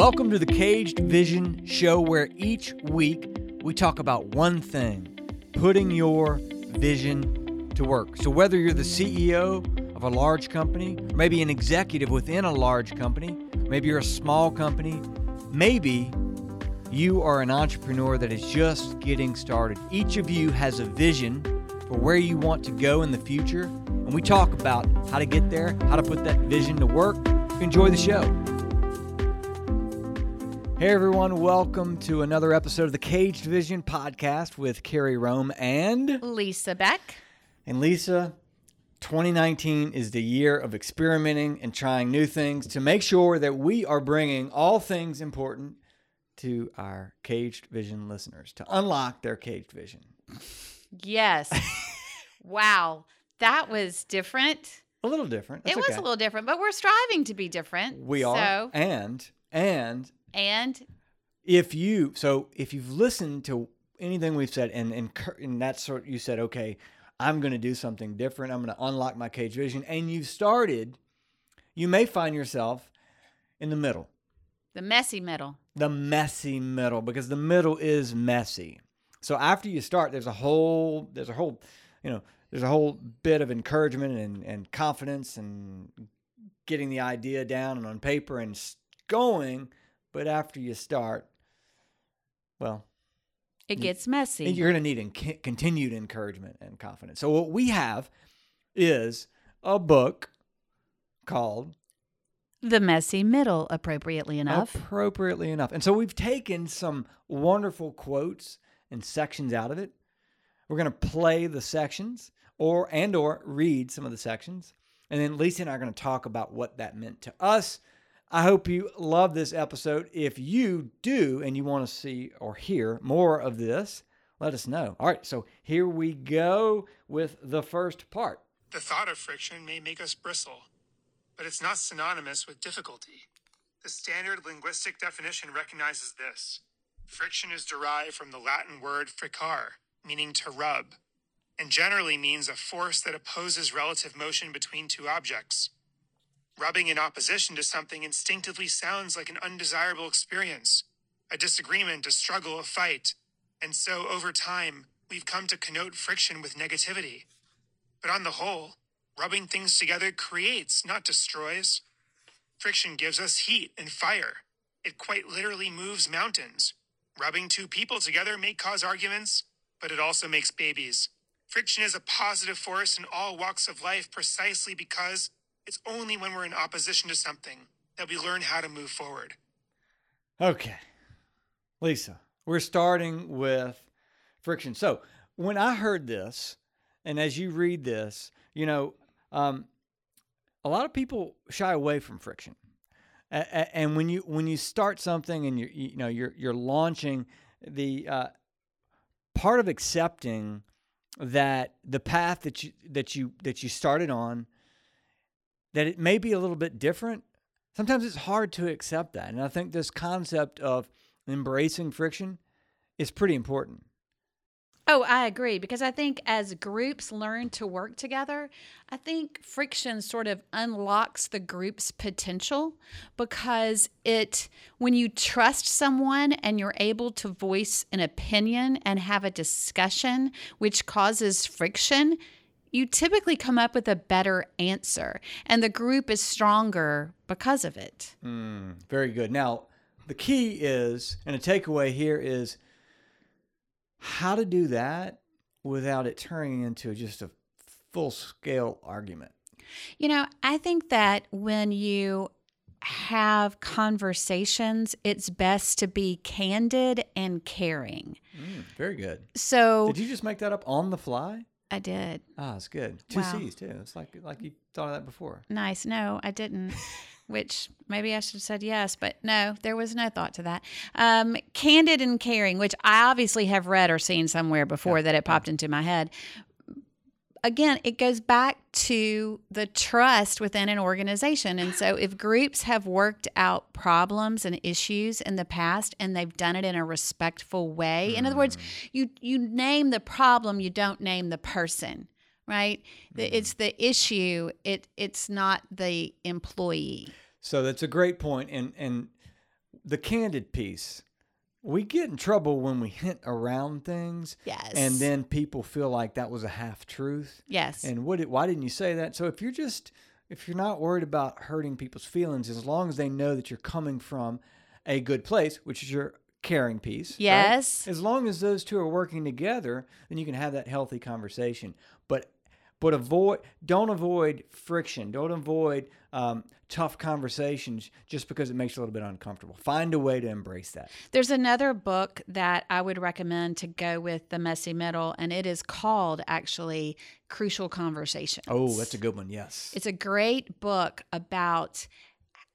Welcome to the Caged Vision Show, where each week we talk about one thing putting your vision to work. So, whether you're the CEO of a large company, maybe an executive within a large company, maybe you're a small company, maybe you are an entrepreneur that is just getting started. Each of you has a vision for where you want to go in the future, and we talk about how to get there, how to put that vision to work. Enjoy the show. Hey everyone, welcome to another episode of the Caged Vision podcast with Carrie Rome and Lisa Beck. and Lisa. 2019 is the year of experimenting and trying new things to make sure that we are bringing all things important to our Caged Vision listeners to unlock their caged vision. Yes. wow. That was different. A little different. That's it was okay. a little different, but we're striving to be different. We are. So, And and and if you so if you've listened to anything we've said and and, and that sort you said okay i'm going to do something different i'm going to unlock my cage vision and you've started you may find yourself in the middle the messy middle. the messy middle because the middle is messy so after you start there's a whole there's a whole you know there's a whole bit of encouragement and, and confidence and getting the idea down and on paper and going but after you start well It gets messy. you're going to need continued encouragement and confidence. So what we have is a book called the messy middle, appropriately enough. appropriately enough. And so we've taken some wonderful quotes and sections out of it. We're going to play the sections or and or read some of the sections. And then Lisa and I are going to talk about what that meant to us. I hope you love this episode. If you do and you want to see or hear more of this, let us know. All right, so here we go with the first part. The thought of friction may make us bristle, but it's not synonymous with difficulty. The standard linguistic definition recognizes this friction is derived from the Latin word fricar, meaning to rub, and generally means a force that opposes relative motion between two objects. Rubbing in opposition to something instinctively sounds like an undesirable experience, a disagreement, a struggle, a fight. And so, over time, we've come to connote friction with negativity. But on the whole, rubbing things together creates, not destroys. Friction gives us heat and fire. It quite literally moves mountains. Rubbing two people together may cause arguments, but it also makes babies. Friction is a positive force in all walks of life precisely because it's only when we're in opposition to something that we learn how to move forward. Okay. Lisa, we're starting with friction. So when I heard this, and as you read this, you know, um, a lot of people shy away from friction. And when you when you start something and you're you know you're you're launching the uh, part of accepting that the path that you that you that you started on that it may be a little bit different sometimes it's hard to accept that. And I think this concept of embracing friction is pretty important. Oh, I agree because I think as groups learn to work together, I think friction sort of unlocks the group's potential because it when you trust someone and you're able to voice an opinion and have a discussion which causes friction, you typically come up with a better answer and the group is stronger because of it. Mm, very good. Now, the key is, and a takeaway here is how to do that without it turning into just a full scale argument. You know, I think that when you have conversations, it's best to be candid and caring. Mm, very good. So Did you just make that up on the fly? I did. Ah, it's good. Two Wow. C's too. It's like like you thought of that before. Nice. No, I didn't. Which maybe I should have said yes, but no, there was no thought to that. Um, candid and caring, which I obviously have read or seen somewhere before that it popped into my head. Again, it goes back to the trust within an organization. And so, if groups have worked out problems and issues in the past and they've done it in a respectful way, in other words, mm. you, you name the problem, you don't name the person right? The- mm-hmm. It's the issue. It it's not the employee. So that's a great point, and and the candid piece. We get in trouble when we hint around things, Yes. and then people feel like that was a half truth. yes. And what? Why didn't you say that? So if you're just if you're not worried about hurting people's feelings, as long as they know that you're coming from a good place, which is your caring piece. right? Yes. As long as those two are working together, then you can have that healthy conversation. But but avoid don't avoid friction. Don't avoid um, tough conversations just because it makes you a little bit uncomfortable. Find a way to embrace that. There's another book that I would recommend to go with the messy middle, and it is called actually Crucial Conversations. Oh, that's a good one. Yes. It's a great book about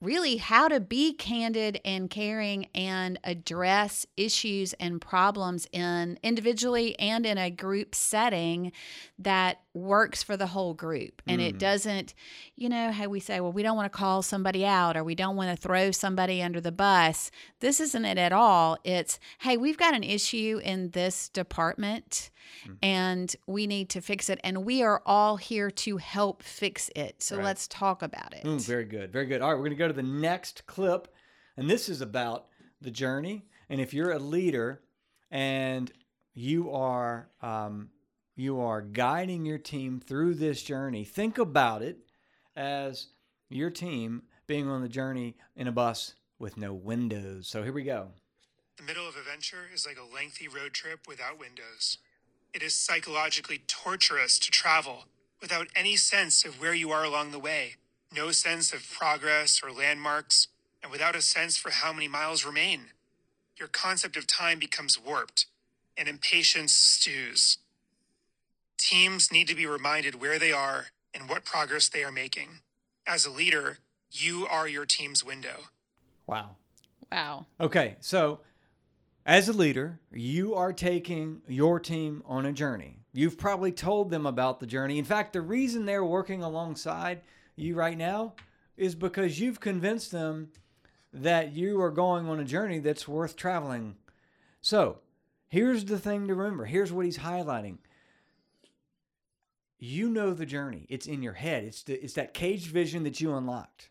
really how to be candid and caring and address issues and problems in individually and in a group setting that works for the whole group and it doesn't you know how we say well we don't want to call somebody out or we don't want to throw somebody under the bus this isn't it at all it's hey we've got an issue in this department and we need to fix it and we are all here to help fix it so Right. let's talk about it Mm, very good. Very good. All right, we're going to go to the next clip. And this is about the journey. And if you're a leader and you are um, you are guiding your team through this journey, think about it as your team being on the journey in a bus with no windows. So here we go. The middle of a venture is like a lengthy road trip without windows. It is psychologically torturous to travel without any sense of where you are along the way, no sense of progress or landmarks, and without a sense for how many miles remain. Your concept of time becomes warped, and impatience stews. Teams need to be reminded where they are and what progress they are making. As a leader, you are your team's window. Wow. wow Okay, so as a leader, you are taking your team on a journey. You've probably told them about the journey. In fact, the reason they're working alongside you right now is because you've convinced them that you are going on a journey that's worth traveling. So, here's the thing to remember. Here's what he's highlighting. You know the journey. It's in your head. It's the, it's that caged vision that you unlocked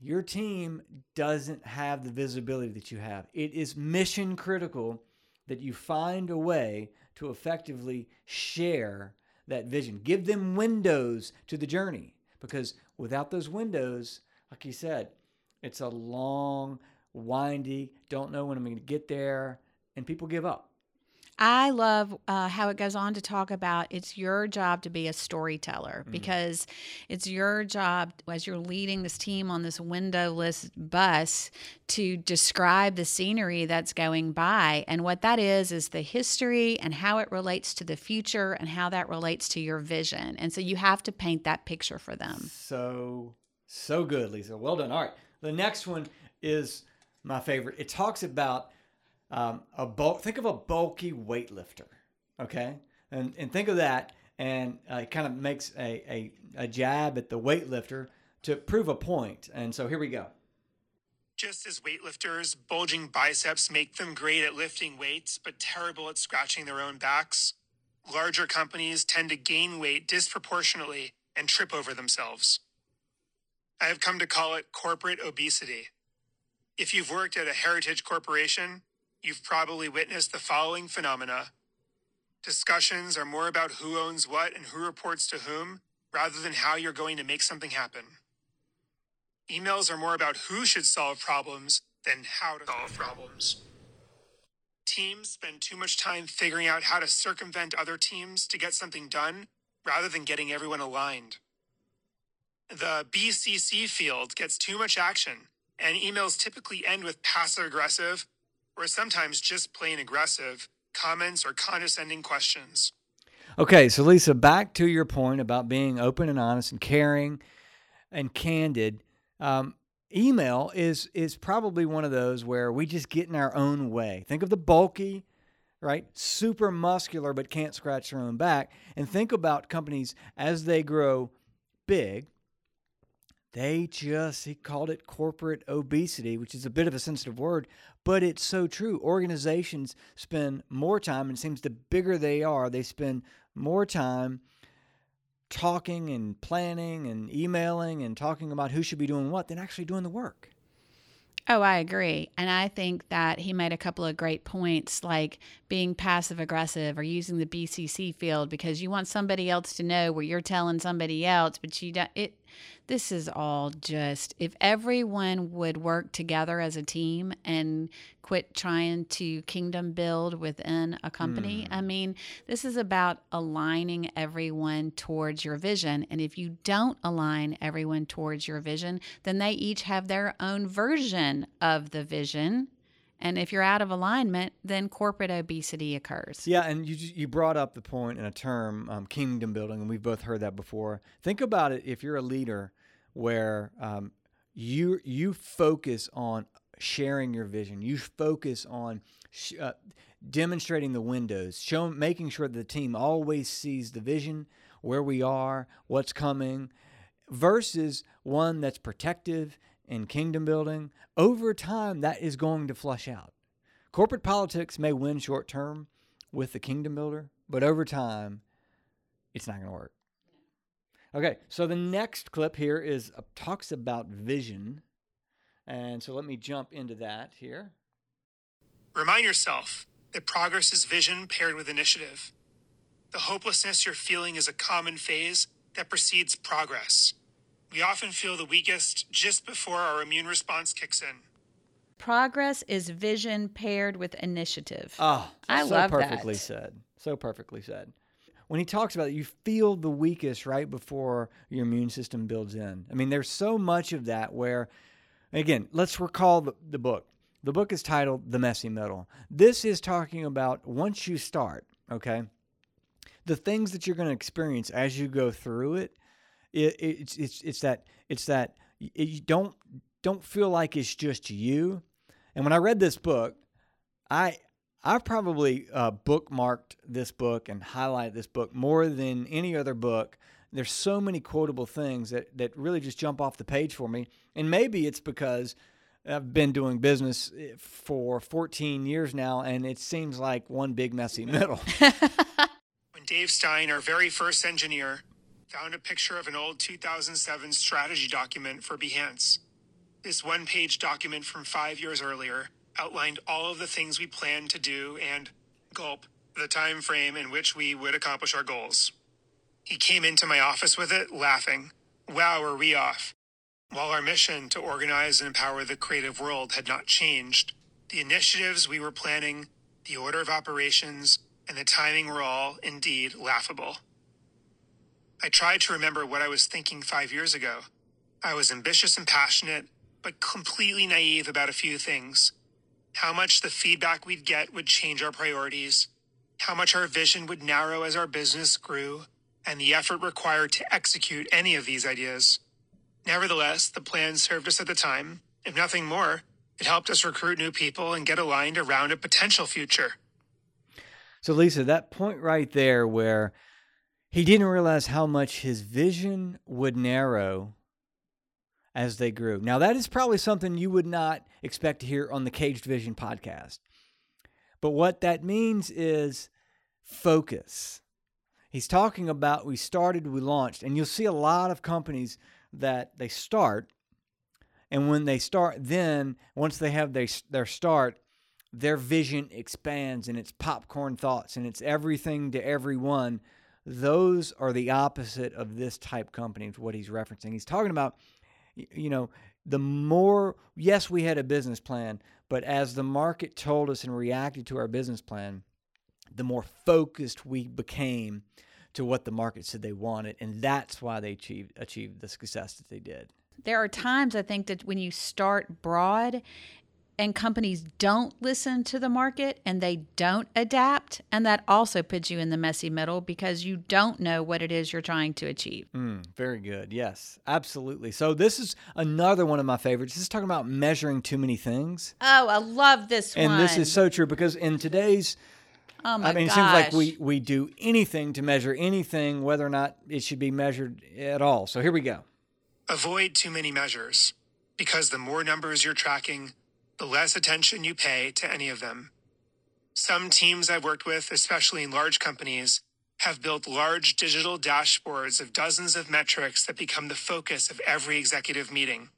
your team doesn't have the visibility that you have. It is mission critical that you find a way to effectively share that vision. Give them windows to the journey because without those windows, like you said, it's a long, windy, don't know when I'm going to get there, and people give up. I love uh, how it goes on to talk about it's your job to be a storyteller Mm. because it's your job as you're leading this team on this windowless bus to describe the scenery that's going by. And what that is, is the history and how it relates to the future and how that relates to your vision. And so you have to paint that picture for them. So, so good, Lisa. Well done. All right. The next one is my favorite. It talks about um, a bulk. Think of a bulky weightlifter. Okay, and and think of that, and uh, it kind of makes a, a a jab at the weightlifter to prove a point. And so here we go. Just as weightlifters, bulging biceps make them great at lifting weights, but terrible at scratching their own backs, larger companies tend to gain weight disproportionately and trip over themselves. I have come to call it corporate obesity. If you've worked at a heritage corporation, you've probably witnessed the following phenomena. Discussions are more about who owns what and who reports to whom, rather than how you're going to make something happen. Emails are more about who should solve problems than how to solve problems. Teams spend too much time figuring out how to circumvent other teams to get something done rather than getting everyone aligned. The BCC field gets too much action, and emails typically end with passive aggressive, or sometimes just plain aggressive, comments or condescending questions. Okay, so Lisa, back to your point about being open and honest and caring and candid. Um, email is is probably one of those where we just get in our own way. Think of the bulky, right, super muscular but can't scratch their own back, and think about companies as they grow big. They just he called it corporate obesity, which is a bit of a sensitive word, but it's so true. Organizations spend more time, and it seems the bigger they are, they spend more time talking and planning and emailing and talking about who should be doing what than actually doing the work. Oh, I agree. And I think that he made a couple of great points like being passive aggressive or using the BCC field because you want somebody else to know where you're telling somebody else, but you don't it this is all just if everyone would work together as a team and quit trying to kingdom build within a company. Mm. I mean, this is about aligning everyone towards your vision. And if you don't align everyone towards your vision, then they each have their own version of the vision. And if you're out of alignment, then corporate obesity occurs. Yeah, and you you brought up the point in a term, um, kingdom building, and we've both heard that before. Think about it: if you're a leader, where um, you you focus on sharing your vision, you focus on sh- uh, demonstrating the windows, showing, making sure that the team always sees the vision, where we are, what's coming, versus one that's protective and kingdom building. Over time, that is going to flush out. Corporate politics may win short term with the kingdom builder, but over time, it's not going to work. Okay, so the next clip here is uh, talks about vision, and so let me jump into that here. Remind yourself that progress is vision paired with initiative. The hopelessness you're feeling is a common phase that precedes progress. We often feel the weakest just before our immune response kicks in. Progress is vision paired with initiative. Oh, I so love that. perfectly said. So perfectly said. When he talks about it, you feel the weakest right before your immune system builds in. I mean, there's so much of that where, again, let's recall the, the book. The book is titled The Messy Middle. This is talking about once you start, okay, the things that you're going to experience as you go through it. It it's, it's, it's that, it's that y- you don't, don't feel like it's just you. And when I read this book, I I've probably uh, bookmarked this book and highlighted this book more than any other book. There's so many quotable things that, that really just jump off the page for me. And maybe it's because I've been doing business eh, for 14 years now, and it seems like one big messy middle. When Dave Stein, our very first engineer, found a picture of an old 2007 strategy document for Behance. This one page document from five years earlier outlined all of the things we planned to do and, gulp, the time frame in which we would accomplish our goals. He came into my office with it, laughing. Wow, are we off? While our mission to organize and empower the creative world had not changed, the initiatives we were planning, the order of operations, and the timing were all indeed laughable. I tried to remember what I was thinking five years ago. I was ambitious and passionate, but completely naive about a few things. How much the feedback we'd get would change our priorities, how much our vision would narrow as our business grew, and the effort required to execute any of these ideas. Nevertheless, the plan served us at the time. If nothing more, it helped us recruit new people and get aligned around a potential future. So, Lisa, that point right there where he didn't realize how much his vision would narrow as they grew. Now, that is probably something you would not expect to hear on the Caged Vision podcast. But what that means is focus. He's talking about we started, we launched, and you'll see a lot of companies that they start, and when they start, then once they have their, their start, their vision expands and it's popcorn thoughts and it's everything to everyone. Those are the opposite of this type company, is what he's referencing. He's talking about, you know, the more, yes, we had a business plan, but as the market told us and reacted to our business plan, the more focused we became to what the market said they wanted. And that's why they achieved, achieved the success that they did. There are times I think that when you start broad and companies don't listen to the market and they don't adapt, and that also puts you in the messy middle because you don't know what it is you're trying to achieve. Mm, very good. Yes, absolutely. So this is another one of my favorites. This is talking about measuring too many things. Oh, I love this And one. And this is so true because in today's oh my I mean, gosh. it seems like we, we do anything to measure anything, whether or not it should be measured at all. So here we go. Avoid too many measures, because the more numbers you're tracking, the less attention you pay to any of them. Some teams I've worked with, especially in large companies, have built large digital dashboards of dozens of metrics that become the focus of every executive meeting.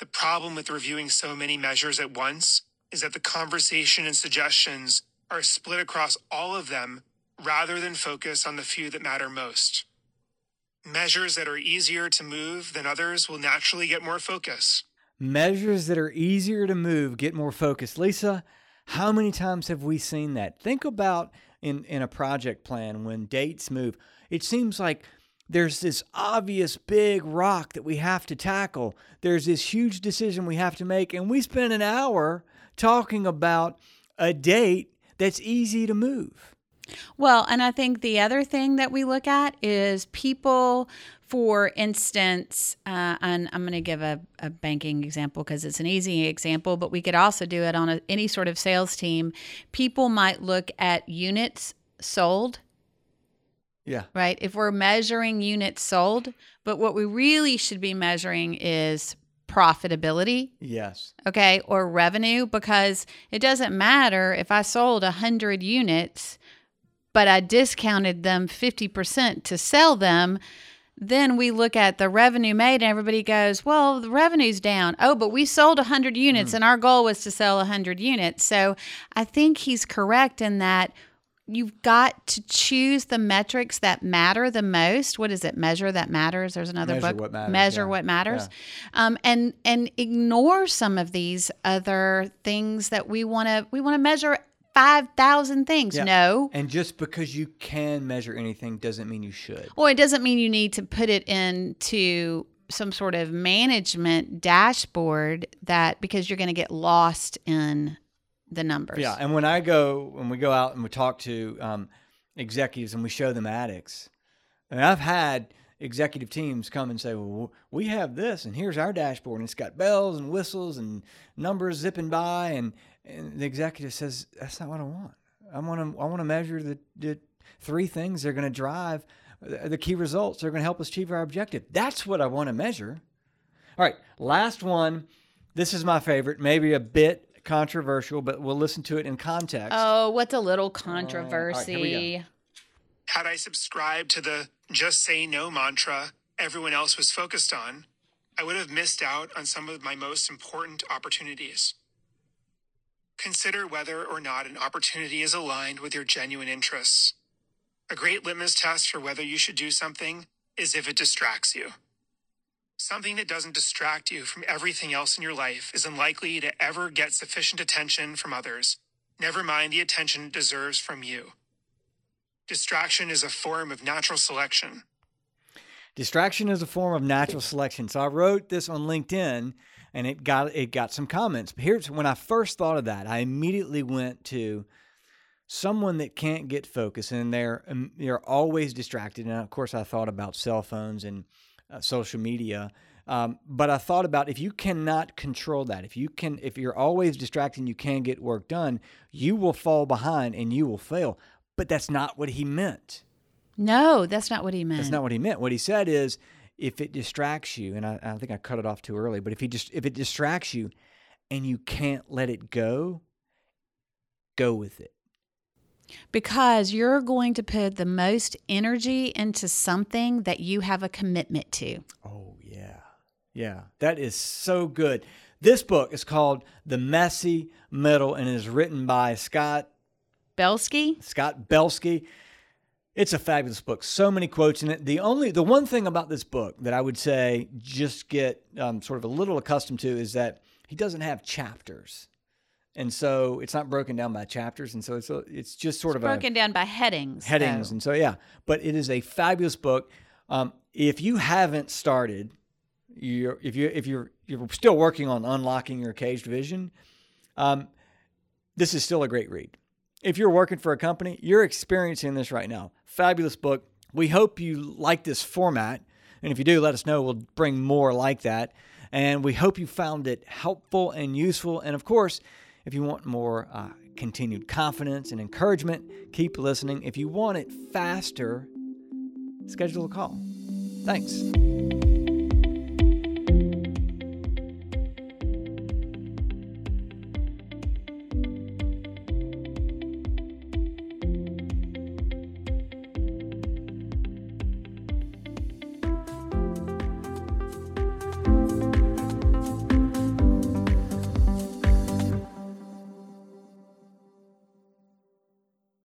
The problem with reviewing so many measures at once is that the conversation and suggestions are split across all of them rather than focus on the few that matter most. Measures that are easier to move than others will naturally get more focus. Measures that are easier to move get more focus. Lisa, how many times have we seen that? Think about in, in a project plan when dates move. It seems like there's this obvious big rock that we have to tackle. There's this huge decision we have to make, and we spend an hour talking about a date that's easy to move. Well, and I think the other thing that we look at is people, for instance, uh, and I'm going to give a, a banking example because it's an easy example, but we could also do it on a, any sort of sales team. People might look at units sold. Yeah. Right. If we're measuring units sold, but what we really should be measuring is profitability. Yes. Okay. Or revenue, because it doesn't matter if I sold 100 units but I discounted them 50% to sell them, then we look at the revenue made and everybody goes, well, the revenue's down. Oh, but we sold 100 units mm. and our goal was to sell 100 units. So I think he's correct in that you've got to choose the metrics that matter the most. What is it? Measure that matters. There's another Measure book. What matters, Measure yeah. what matters. Yeah. Um, and and ignore some of these other things that we want to we want to measure 5,000 things. Yeah. No. And just because you can measure anything doesn't mean you should. Or it doesn't mean you need to put it into some sort of management dashboard that because you're going to get lost in the numbers. Yeah. And when I go, when we go out and we talk to um, executives and we show them addicts, and I've had executive teams come and say, well, we have this and here's our dashboard and it's got bells and whistles and numbers zipping by. And, and the executive says, "That's not what I want. I want to. I want to measure the, the three things that are going to drive the key results. They're going to help us achieve our objective. That's what I want to measure." All right, last one. This is my favorite. Maybe a bit controversial, but we'll listen to it in context. Oh, what's a little controversy? Uh, right, Had I subscribed to the just say no mantra everyone else was focused on, I would have missed out on some of my most important opportunities. Consider whether or not an opportunity is aligned with your genuine interests. A great litmus test for whether you should do something is if it distracts you. Something that doesn't distract you from everything else in your life is unlikely to ever get sufficient attention from others, never mind the attention it deserves from you. Distraction is a form of natural selection. Distraction is a form of natural selection. So I wrote this on LinkedIn and it got it got some comments. But here's when I first thought of that, I immediately went to someone that can't get focused and they're um, they're always distracted. And of course, I thought about cell phones and uh, social media. Um, but I thought about if you cannot control that, if you can, if you're always distracted you can't get work done, you will fall behind and you will fail. But that's not what he meant. No, that's not what he meant. That's not what he meant. What he said is if it distracts you, and I, I think I cut it off too early, but if he just if it distracts you and you can't let it go, go with it. Because you're going to put the most energy into something that you have a commitment to. Oh, yeah. Yeah. That is so good. This book is called The Messy Middle and is written by Scott Belsky. Scott Belsky. It's a fabulous book. So many quotes in it. The only, the one thing about this book that I would say just get um, sort of a little accustomed to is that he doesn't have chapters, and so it's not broken down by chapters, and so it's a, it's just sort it's of broken a, down by headings. headings, though. and so yeah. But it is a fabulous book. Um, if you haven't started, you're if you if you're you're still working on unlocking your caged vision, um, this is still a great read if you're working for a company, you're experiencing this right now. Fabulous book. We hope you like this format. And if you do, let us know. We'll bring more like that. And we hope you found it helpful and useful. And of course, if you want more uh, continued confidence and encouragement, keep listening. If you want it faster, schedule a call. Thanks.